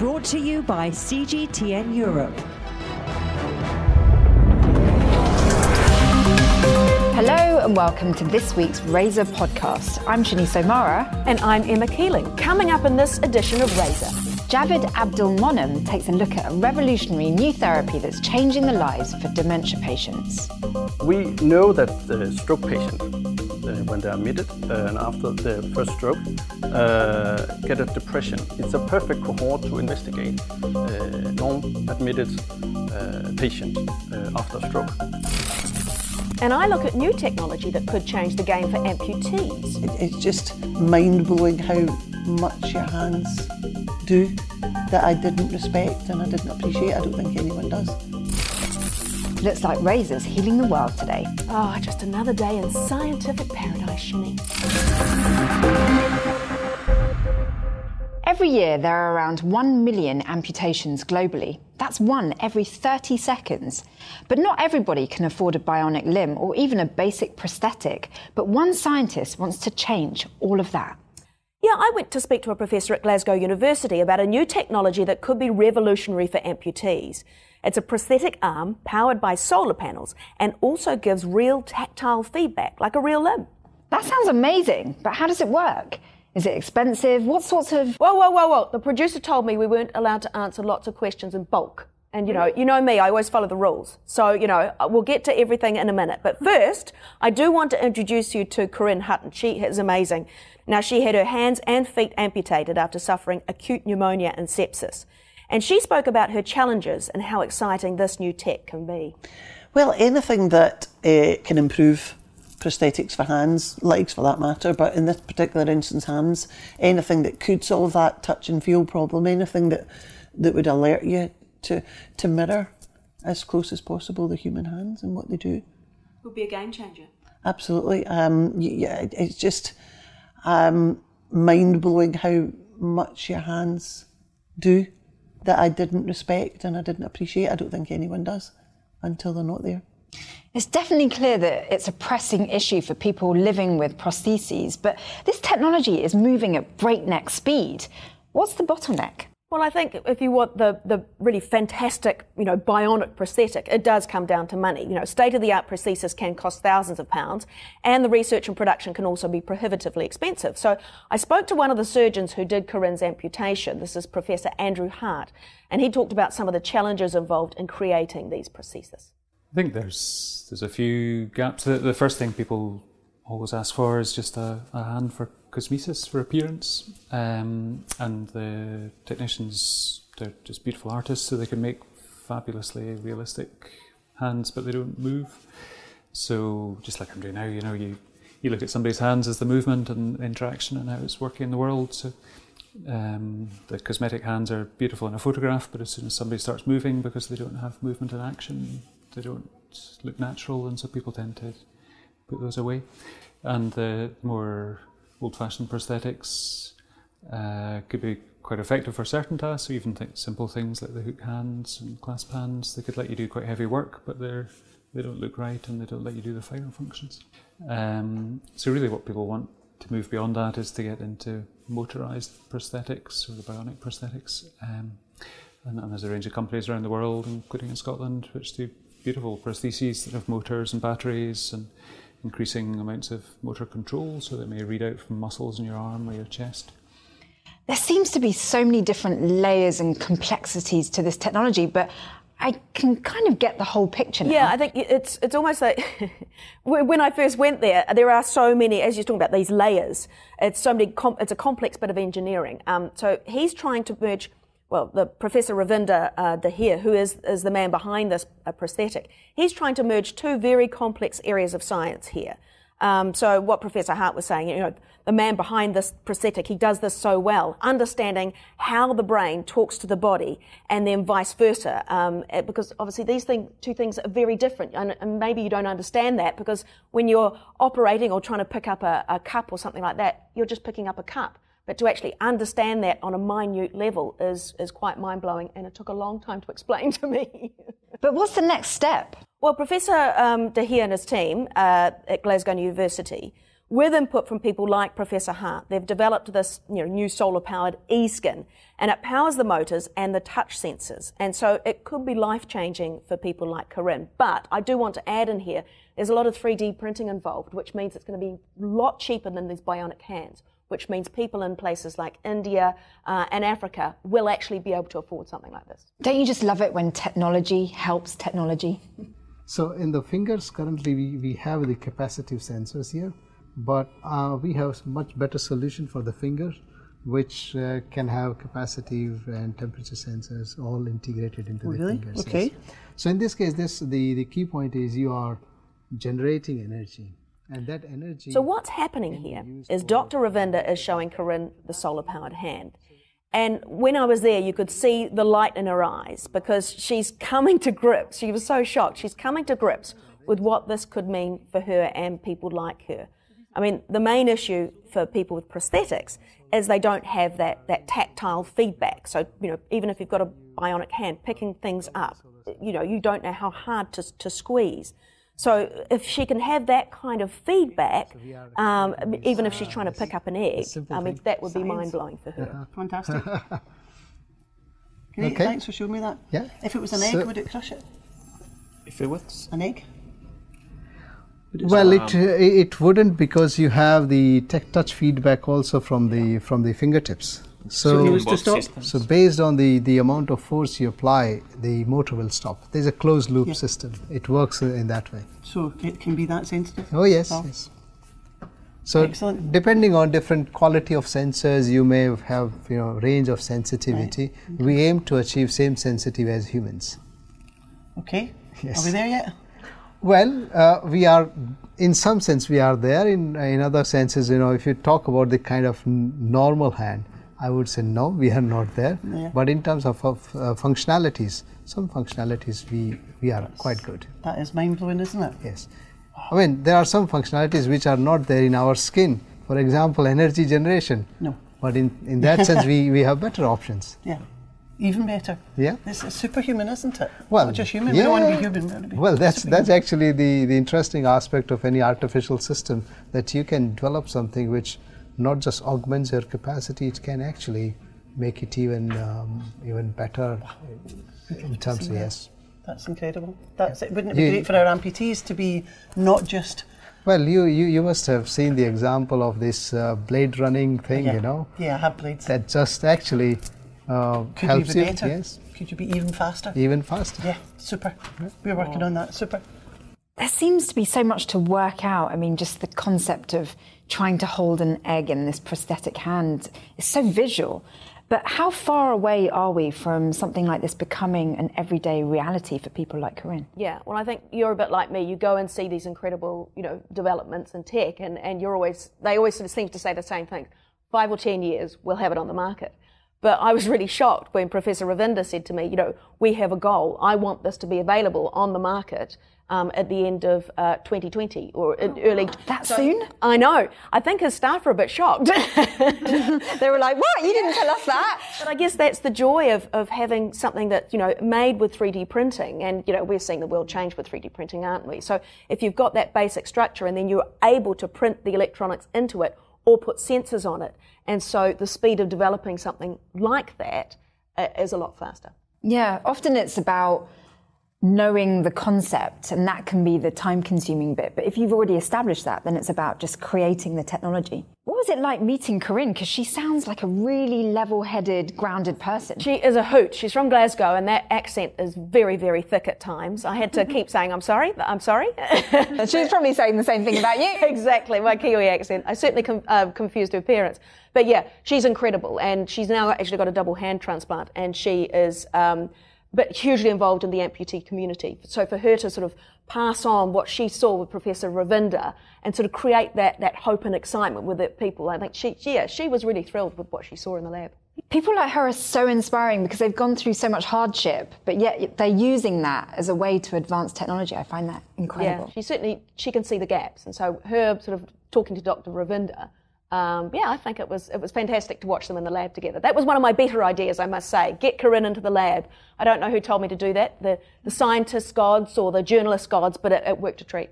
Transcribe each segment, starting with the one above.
Brought to you by CGTN Europe. Hello and welcome to this week's Razor podcast. I'm Shanice O'Mara. And I'm Emma Keeling. Coming up in this edition of Razor. Javed Abdul Monem takes a look at a revolutionary new therapy that's changing the lives for dementia patients. We know that the stroke patient, uh, when they're admitted uh, and after the first stroke, uh, get a depression. It's a perfect cohort to investigate uh, non-admitted uh, patient uh, after stroke. And I look at new technology that could change the game for amputees. It, it's just mind blowing how much your hands do that I didn't respect and I didn't appreciate. I don't think anyone does. Looks like razors healing the world today. Oh, just another day in scientific paradise, Shani. Every year, there are around 1 million amputations globally. That's one every 30 seconds. But not everybody can afford a bionic limb or even a basic prosthetic. But one scientist wants to change all of that. Yeah, I went to speak to a professor at Glasgow University about a new technology that could be revolutionary for amputees. It's a prosthetic arm powered by solar panels and also gives real tactile feedback, like a real limb. That sounds amazing, but how does it work? Is it expensive? What sorts of. Whoa, whoa, whoa, whoa. The producer told me we weren't allowed to answer lots of questions in bulk. And you know, you know me, I always follow the rules. So, you know, we'll get to everything in a minute. But first, I do want to introduce you to Corinne Hutton. She is amazing. Now, she had her hands and feet amputated after suffering acute pneumonia and sepsis. And she spoke about her challenges and how exciting this new tech can be. Well, anything that uh, can improve prosthetics for hands, legs for that matter, but in this particular instance, hands, anything that could solve that touch and feel problem, anything that, that would alert you to, to mirror as close as possible the human hands and what they do. Would be a game changer. Absolutely. Um, yeah, it's just um, mind blowing how much your hands do that I didn't respect and I didn't appreciate. I don't think anyone does until they're not there. It's definitely clear that it's a pressing issue for people living with prostheses, but this technology is moving at breakneck speed. What's the bottleneck? Well, I think if you want the, the really fantastic, you know, bionic prosthetic, it does come down to money. You know, state of the art prosthesis can cost thousands of pounds, and the research and production can also be prohibitively expensive. So I spoke to one of the surgeons who did Corinne's amputation. This is Professor Andrew Hart, and he talked about some of the challenges involved in creating these prostheses. I think there's there's a few gaps. The, the first thing people always ask for is just a, a hand for cosmesis for appearance, um, and the technicians they're just beautiful artists, so they can make fabulously realistic hands, but they don't move. So just like I'm doing now, you know, you you look at somebody's hands as the movement and interaction and how it's working in the world. So um, the cosmetic hands are beautiful in a photograph, but as soon as somebody starts moving, because they don't have movement and action, they don't look natural, and so people tend to put those away. And the more old-fashioned prosthetics uh, could be quite effective for certain tasks. So even th- simple things like the hook hands and clasp hands, they could let you do quite heavy work, but they're they don't look right and they don't let you do the finer functions. Um, so really, what people want to move beyond that is to get into motorized prosthetics or the bionic prosthetics. Um, and, and there's a range of companies around the world, including in Scotland, which do beautiful prostheses that have motors and batteries and increasing amounts of motor control so that may read out from muscles in your arm or your chest. There seems to be so many different layers and complexities to this technology, but I can kind of get the whole picture now. Yeah, I think it's it's almost like when I first went there, there are so many, as you're talking about these layers. It's so many. it's a complex bit of engineering. Um, so he's trying to merge well, the Professor Ravinder uh, Dahiya, who is, is the man behind this uh, prosthetic, he's trying to merge two very complex areas of science here. Um, so what Professor Hart was saying, you know, the man behind this prosthetic, he does this so well, understanding how the brain talks to the body, and then vice versa. Um, because obviously these thing, two things are very different, and, and, maybe you don't understand that because when you're operating or trying to pick up a, a cup or something like that, you're just picking up a cup. But to actually understand that on a minute level is, is quite mind blowing, and it took a long time to explain to me. but what's the next step? Well, Professor um, Dahiya and his team uh, at Glasgow University with input from people like Professor Hart, they've developed this you know, new solar powered e skin and it powers the motors and the touch sensors. And so it could be life changing for people like Corinne. But I do want to add in here there's a lot of 3D printing involved, which means it's going to be a lot cheaper than these bionic hands, which means people in places like India uh, and Africa will actually be able to afford something like this. Don't you just love it when technology helps technology? So in the fingers, currently we, we have the capacitive sensors here, but uh, we have much better solution for the finger, which uh, can have capacitive and temperature sensors all integrated into Oh, the really? fingers. Okay. yes. So in this case, this the, the key point is you are generating energy, and that energy. So what's happening here is Dr. Ravinder is showing Corinne the solar powered hand. And when I was there, you could see the light in her eyes because she's coming to grips. She was so shocked. She's coming to grips with what this could mean for her and people like her. I mean, the main issue for people with prosthetics is they don't have that, that tactile feedback. So, you know, even if you've got a bionic hand, picking things up, you know, you don't know how hard to, to squeeze. So if she can have that kind of feedback, um, even if she's trying to pick up an egg, I mean, that would be mind blowing for her. Fantastic. Great, Okay. thanks for showing me that. Yeah. If it was an egg, So- would it crush it? If it was, An egg? Well, it uh, it wouldn't because you have the tech touch feedback also from the from the fingertips. So, he was to stop? so based on the the amount of force you apply, the motor will stop. There's a closed loop system. It works in that way. So it can be that sensitive? Oh yes, Oh. yes. So Excellent. depending on different quality of sensors, you may have you know range of sensitivity. We aim to achieve same sensitivity as humans. Okay. Yes. Are we there yet? Well, uh, we are, in some sense, we are there. In in other senses, you know, if you talk about the kind of n- normal hand, I would say no, we are not there. Yeah. But in terms of, of uh, functionalities, some functionalities we we are quite good. That is mind blowing, isn't it? Yes, I mean there are some functionalities which are not there in our skin. For example, energy generation. No. But in in that sense, we we have better options. Yeah. Even better. Yeah. This is superhuman, isn't it? Well, Not just human. We don't want to be human. We want to be Well, that's superhuman. that's actually the, the interesting aspect of any artificial system that you can develop something which not just augments your capacity, it can actually make it even um, even better in terms of yes. That's incredible. That's it. Wouldn't it be You- great for our amputees to be not just Well, you, you, you must have seen the example of this uh, blade running thing, yeah, you know, Yeah, I have blades. that just actually uh, Could helps be you. better? Yes, Could you be even faster? even faster. Yeah, super. We're working on that. Super. There seems to be so much to work out. I mean, just the concept of trying to hold an egg in this prosthetic hand is so visual. But how far away are we from something like this becoming an everyday reality for people like Corinne? Yeah, well, I think you're a bit like me. You go and see these incredible, you know, developments in tech, and, and you're always, they always sort of seem to say the same thing. Five or ten years, we'll have it on the market. But I was really shocked when Professor Ravinder said to me, you know, we have a goal. I want this to be available on the market um, at the end of uh, 2020 or in early. That soon? I know. I think his staff were a bit shocked. They were like, what? You didn't tell us that. But I guess that's the joy of, of having something that, you know, made with 3D printing. And, you know, we're seeing the world change with 3D printing, aren't we? So if you've got that basic structure and then you're able to print the electronics into it or put sensors on it, and so the speed of developing something like that uh, is a lot faster. Yeah, often it's about knowing the concept, and that can be the time consuming bit. But if you've already established that, then it's about just creating the technology. What was it like meeting Corinne? Because she sounds like a really level headed, grounded person. She is a hoot. She's from Glasgow, and that accent is very, very thick at times. I had to keep saying, I'm sorry, I'm sorry. She's probably saying the same thing about you. exactly, my Kiwi accent. I certainly com- uh, confused her parents. But yeah, she's incredible, and she's now actually got a double hand transplant, and she is, um, but hugely involved in the amputee community. So for her to sort of pass on what she saw with Professor Ravinder and sort of create that that hope and excitement with the people, I think she, yeah, she was really thrilled with what she saw in the lab. People like her are so inspiring because they've gone through so much hardship, but yet they're using that as a way to advance technology. I find that incredible. Yeah, she certainly she can see the gaps, and so her sort of talking to Dr. Ravinder. Um, yeah, I think it was it was fantastic to watch them in the lab together. That was one of my better ideas, I must say. Get Corinne into the lab. I don't know who told me to do that, the the scientist gods or the journalist gods, but it, it worked a treat.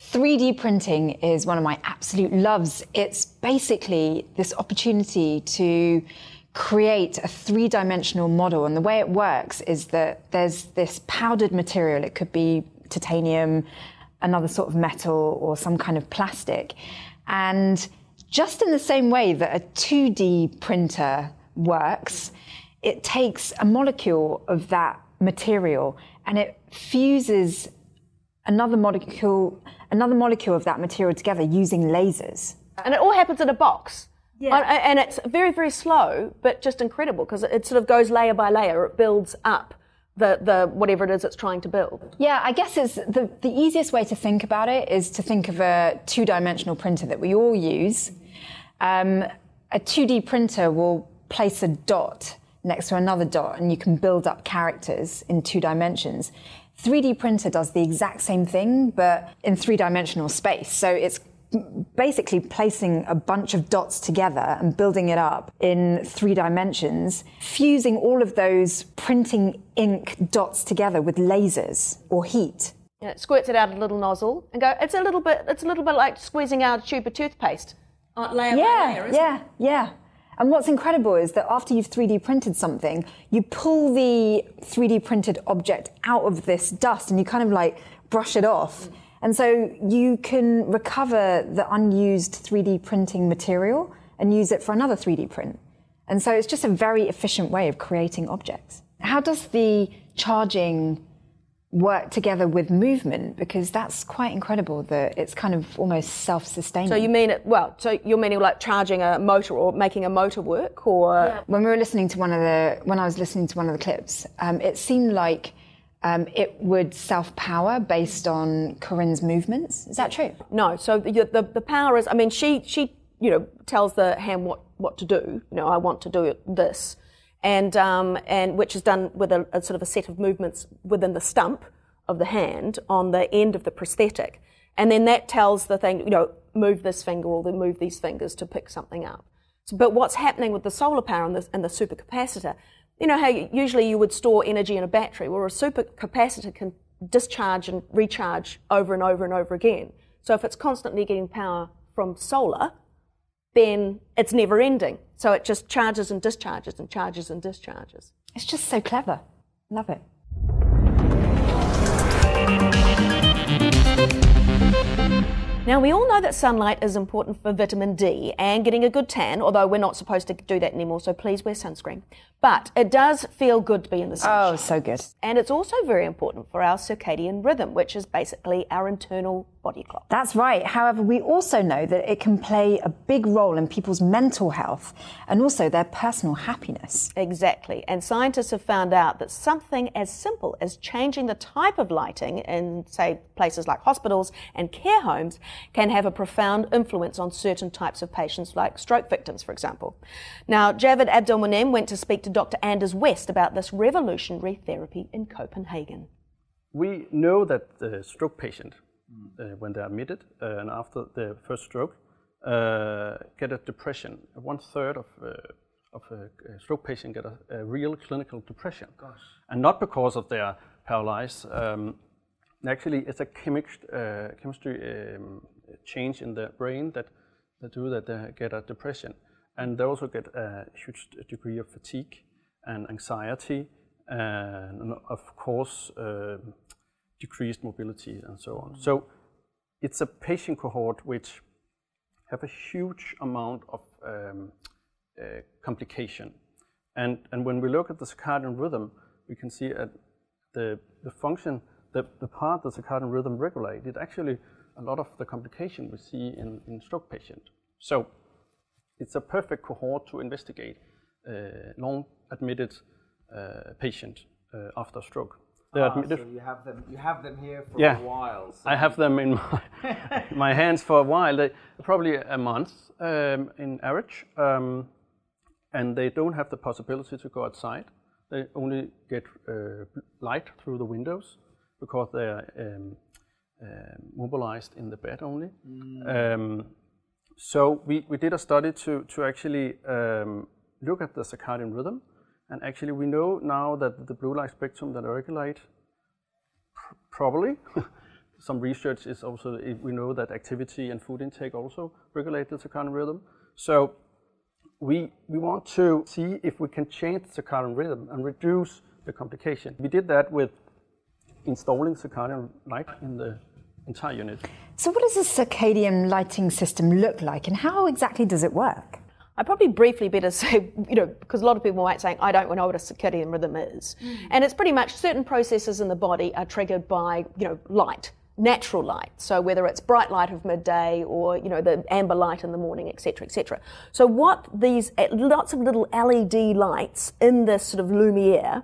3D printing is one of my absolute loves. It's basically this opportunity to create a three dimensional model. And the way it works is that there's this powdered material, it could be titanium, another sort of metal, or some kind of plastic. And just in the same way that a 2D printer works, it takes a molecule of that material and it fuses another molecule another molecule of that material together using lasers. And it all happens in a box. Yeah. And it's very, very slow, but just incredible because it sort of goes layer by layer. It builds up the, the whatever it is it's trying to build. Yeah, I guess it's the, the easiest way to think about it is to think of a two dimensional printer that we all use. Um, a 2D printer will place a dot next to another dot and you can build up characters in two dimensions. 3D printer does the exact same thing, but in three dimensional space. So it's basically placing a bunch of dots together and building it up in three dimensions, fusing all of those printing ink dots together with lasers or heat. Yeah, it squirts it out a little nozzle and go. It's a little bit. It's a little bit like squeezing out a tube of toothpaste. Uh, layer yeah, layer, yeah, it? yeah. And what's incredible is that after you've 3D printed something, you pull the 3D printed object out of this dust and you kind of like brush it off. And so you can recover the unused 3D printing material and use it for another 3D print. And so it's just a very efficient way of creating objects. How does the charging work together with movement because that's quite incredible that it's kind of almost self-sustaining. So you mean it well, so you're meaning like charging a motor or making a motor work or yeah. when we were listening to one of the when I was listening to one of the clips, um, it seemed like um, it would self-power based on Corinne's movements. Is that true? No. So the, the, the power is, I mean, she, she, you know, tells the hand what, what to do. You know, I want to do this and, um, and which is done with a, a, sort of a set of movements within the stump of the hand on the end of the prosthetic. And then that tells the thing, you know, move this finger or then move these fingers to pick something up. So, but what's happening with the solar power and the, and the supercapacitor, you know how usually you would store energy in a battery, well, a supercapacitor can discharge and recharge over and over and over again. So if it's constantly getting power from solar, then it's never ending. So it just charges and discharges and charges and discharges. It's just so clever. Love it. Now, we all know that sunlight is important for vitamin D and getting a good tan, although we're not supposed to do that anymore, so please wear sunscreen. But it does feel good to be in the sun. Oh, so good. And it's also very important for our circadian rhythm, which is basically our internal body clock. That's right. However, we also know that it can play a big role in people's mental health and also their personal happiness. Exactly. And scientists have found out that something as simple as changing the type of lighting in, say, places like hospitals and care homes can have a profound influence on certain types of patients, like stroke victims, for example. Now, Javed Abdelmonem went to speak to Dr. Anders West about this revolutionary therapy in Copenhagen. We know that the stroke patient uh, when they're admitted uh, and after the first stroke uh, get a depression. One third of of a, stroke patient get a, a, real clinical depression, Gosh. and not because of their paralyzed. Um, actually, it's a uh, chemistry um, change in the brain that, that do that they get a depression, and they also get a huge degree of fatigue and anxiety, and of course. Uh, decreased mobility and so on. So it's a patient cohort which have a huge amount of um, uh, complication. And, and when we look at the circadian rhythm, we can see at the, the function, the, the part the circadian rhythm regulates, it actually a lot of the complication we see in, in stroke patient. So it's a perfect cohort to investigate uh, long admitted uh, patient uh, after stroke. Ah, so you have them. You have them here for yeah. a while. So I have them in my, my hands for a while. They, probably a month um, in average, um, and they don't have the possibility to go outside. They only get uh, light through the windows because they are um, uh, mobilized in the bed only. Mm. Um, so we, we did a study to to actually um, look at the circadian rhythm and actually, we know now that the blue light spectrum that regulate pr- probably some research is also we know that activity and food intake also regulate the circadian rhythm. So we we want to see if we can change the circadian rhythm and reduce the complication. We did that with installing circadian light in the entire unit. So, what does a circadian lighting system look like, and how exactly does it work? I probably briefly better say, you know, because a lot of people might say, I don't know what a circadian rhythm is. Mm. And it's pretty much certain processes in the body are triggered by, you know, light, natural light. So whether it's bright light of midday or, you know, the amber light in the morning, etc., etc. So what these, eh, lots of little LED lights in this sort of lumiere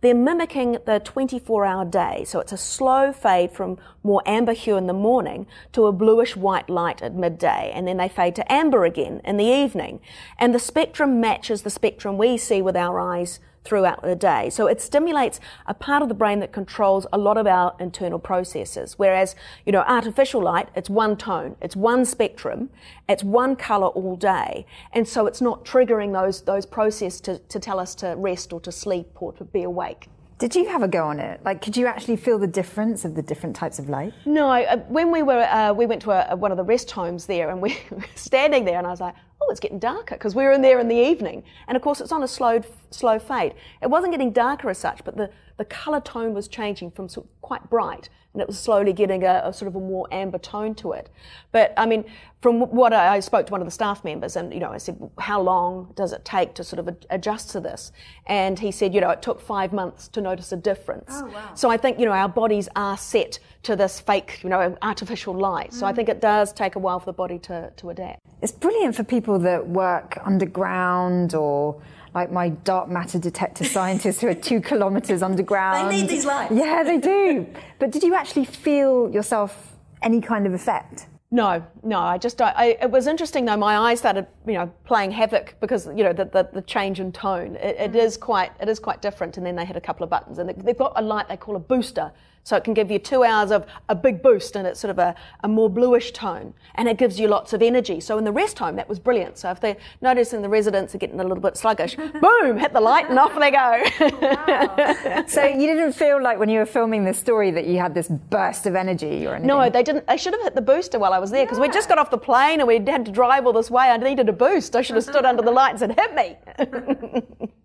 they're mimicking the 24 hour day. So it's a slow fade from more amber hue in the morning to a bluish white light at midday. And then they fade to amber again in the evening. And the spectrum matches the spectrum we see with our eyes throughout the day. So it stimulates a part of the brain that controls a lot of our internal processes. Whereas, you know, artificial light, it's one tone, it's one spectrum, it's one color all day. And so it's not triggering those, those processes to, to tell us to rest or to sleep or to be awake. Did you have a go on it? Like, could you actually feel the difference of the different types of light? No. Uh, when we were, uh, we went to a, one of the rest homes there, and we were standing there, and I was like, it's getting darker because we were in there in the evening. And of course, it's on a slow, slow fade. It wasn't getting darker as such, but the, the colour tone was changing from sort of quite bright and it was slowly getting a, a, sort of a more amber tone to it. But I mean, from what I, I, spoke to one of the staff members and, you know, I said, how long does it take to sort of adjust to this? And he said, you know, it took five months to notice a difference. Oh, wow. So I think, you know, our bodies are set to this fake, you know, artificial light. So I mm. think it does take a while for the body to, to adapt. It's brilliant for people that work underground or like my dark matter detector scientists who are two kilometers underground. They need these lights. Yeah, they do. but did you actually feel yourself any kind of effect? No, no. I just I, it was interesting though. My eyes started, you know, playing havoc because you know the the, the change in tone. It, it mm. is quite it is quite different. And then they hit a couple of buttons, and they've got a light they call a booster, so it can give you two hours of a big boost and it's sort of a, a more bluish tone and it gives you lots of energy. So in the rest home, that was brilliant. So if they're noticing the residents are getting a little bit sluggish, boom, hit the light and off they go. wow. so you didn't feel like when you were filming this story that you had this burst of energy or anything? No, they didn't. They should have hit the booster while I was there because yeah. we just got off the plane and we had to drive all this way. I needed a boost. I should have stood under the light and said, hit me.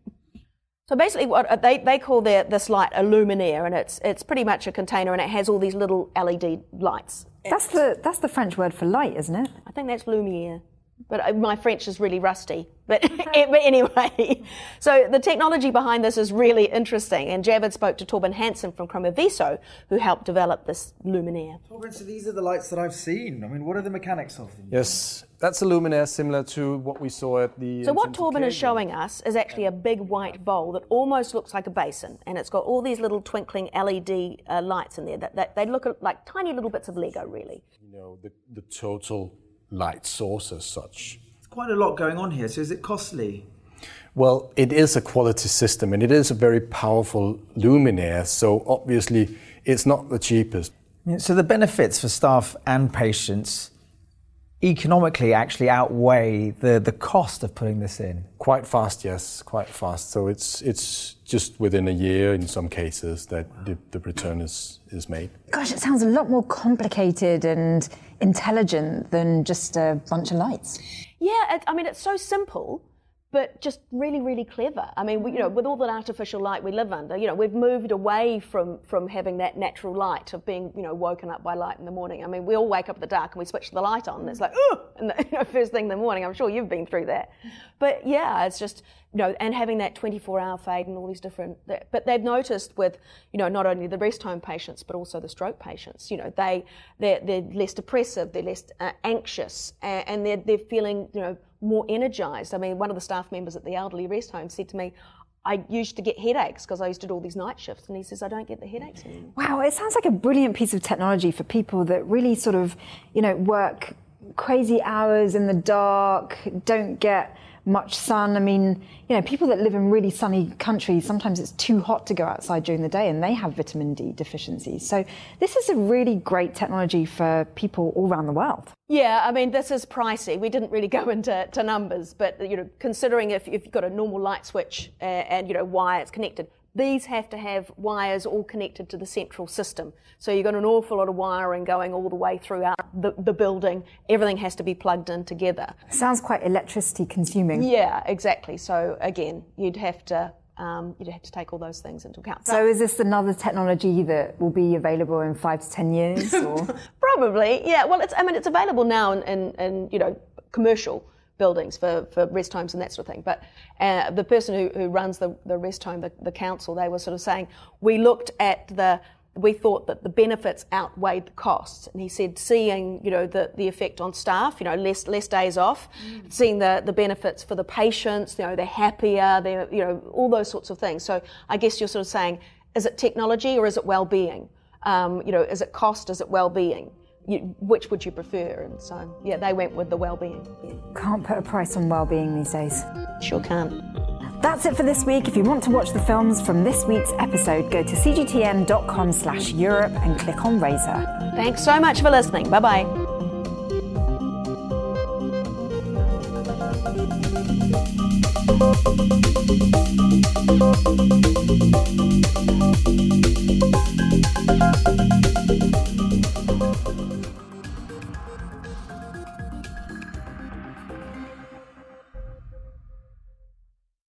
So basically, what uh, they, they call their, this light a luminaire, and it's it's pretty much a container, and it has all these little LED lights. That's the that's the French word for light, isn't it? I think that's lumiere, but uh, my French is really rusty. But, but anyway, so the technology behind this is really interesting. And Javad spoke to Torben Hansen from Chromaviso, who helped develop this luminaire. Torben, so these are the lights that I've seen. I mean, what are the mechanics of them? Yes, that's a luminaire similar to what we saw at the. So what Torben is showing us is actually a big white bowl that almost looks like a basin, and it's got all these little twinkling LED uh, lights in there that, that they look like tiny little bits of Lego, really. You know, the, the total light source as such quite a lot going on here. So is it costly? Well, it is a quality system and it is a very powerful luminaire. So obviously, it's not the cheapest. So the benefits for staff and patients economically actually outweigh the, the cost of putting this in? Quite fast, yes, quite fast. So it's it's just within a year in some cases that the, the return is, is made. Gosh, it sounds a lot more complicated and intelligent than just a bunch of lights. Yeah, it, I mean, it's so simple, but just really, really clever. I mean, we, you know, with all that artificial light we live under, you know, we've moved away from from having that natural light of being, you know, woken up by light in the morning. I mean, we all wake up in the dark and we switch the light on, and it's like, oh, and the, you know, first thing in the morning. I'm sure you've been through that. But yeah, it's just, you know, and having that 24-hour fade and all these different. But they've noticed with, you know, not only the rest home patients but also the stroke patients. You know, they they're, they're less depressive, they're less uh, anxious, and, and they're they're feeling, you know more energized. I mean, one of the staff members at the elderly rest home said to me, I used to get headaches because I used to do all these night shifts. And he says, I don't get the headaches anymore. Wow, it sounds like a brilliant piece of technology for people that really sort of, you know, work crazy hours in the dark, don't get much sun. I mean, you know, people that live in really sunny countries, sometimes it's too hot to go outside during the day and they have vitamin D deficiencies. So this is a really great technology for people all around the world. Yeah, I mean, this is pricey. We didn't really go into to numbers, but, you know, considering if, you've got a normal light switch uh, and, you know, wire, it's connected, these have to have wires all connected to the central system. So you've got an awful lot of wiring going all the way throughout the, the building. Everything has to be plugged in together. Sounds quite electricity consuming. Yeah, exactly. So again, you'd have to um, you'd have to take all those things into account. So is this another technology that will be available in five to ten years? Or? Probably, yeah. Well, it's I mean it's available now in, in, in you know commercial buildings for, for rest homes and that sort of thing. But uh, the person who, who runs the, the rest home, the, the council, they were sort of saying, we looked at the, we thought that the benefits outweighed the costs. And he said, seeing, you know, the, the effect on staff, you know, less, less days off, mm. seeing the, the benefits for the patients, you know, they're happier, they're, you know, all those sorts of things. So I guess you're sort of saying, is it technology or is it well-being? Um, you know, is it cost, is it well-being? you, which would you prefer? And so, yeah, they went with the well-being. Yeah. Can't put a price on well-being these days. Sure can. That's it for this week. If you want to watch the films from this week's episode, go to cgtn.com slash Europe and click on Razor. Thanks so much for listening. Bye-bye. Thank you.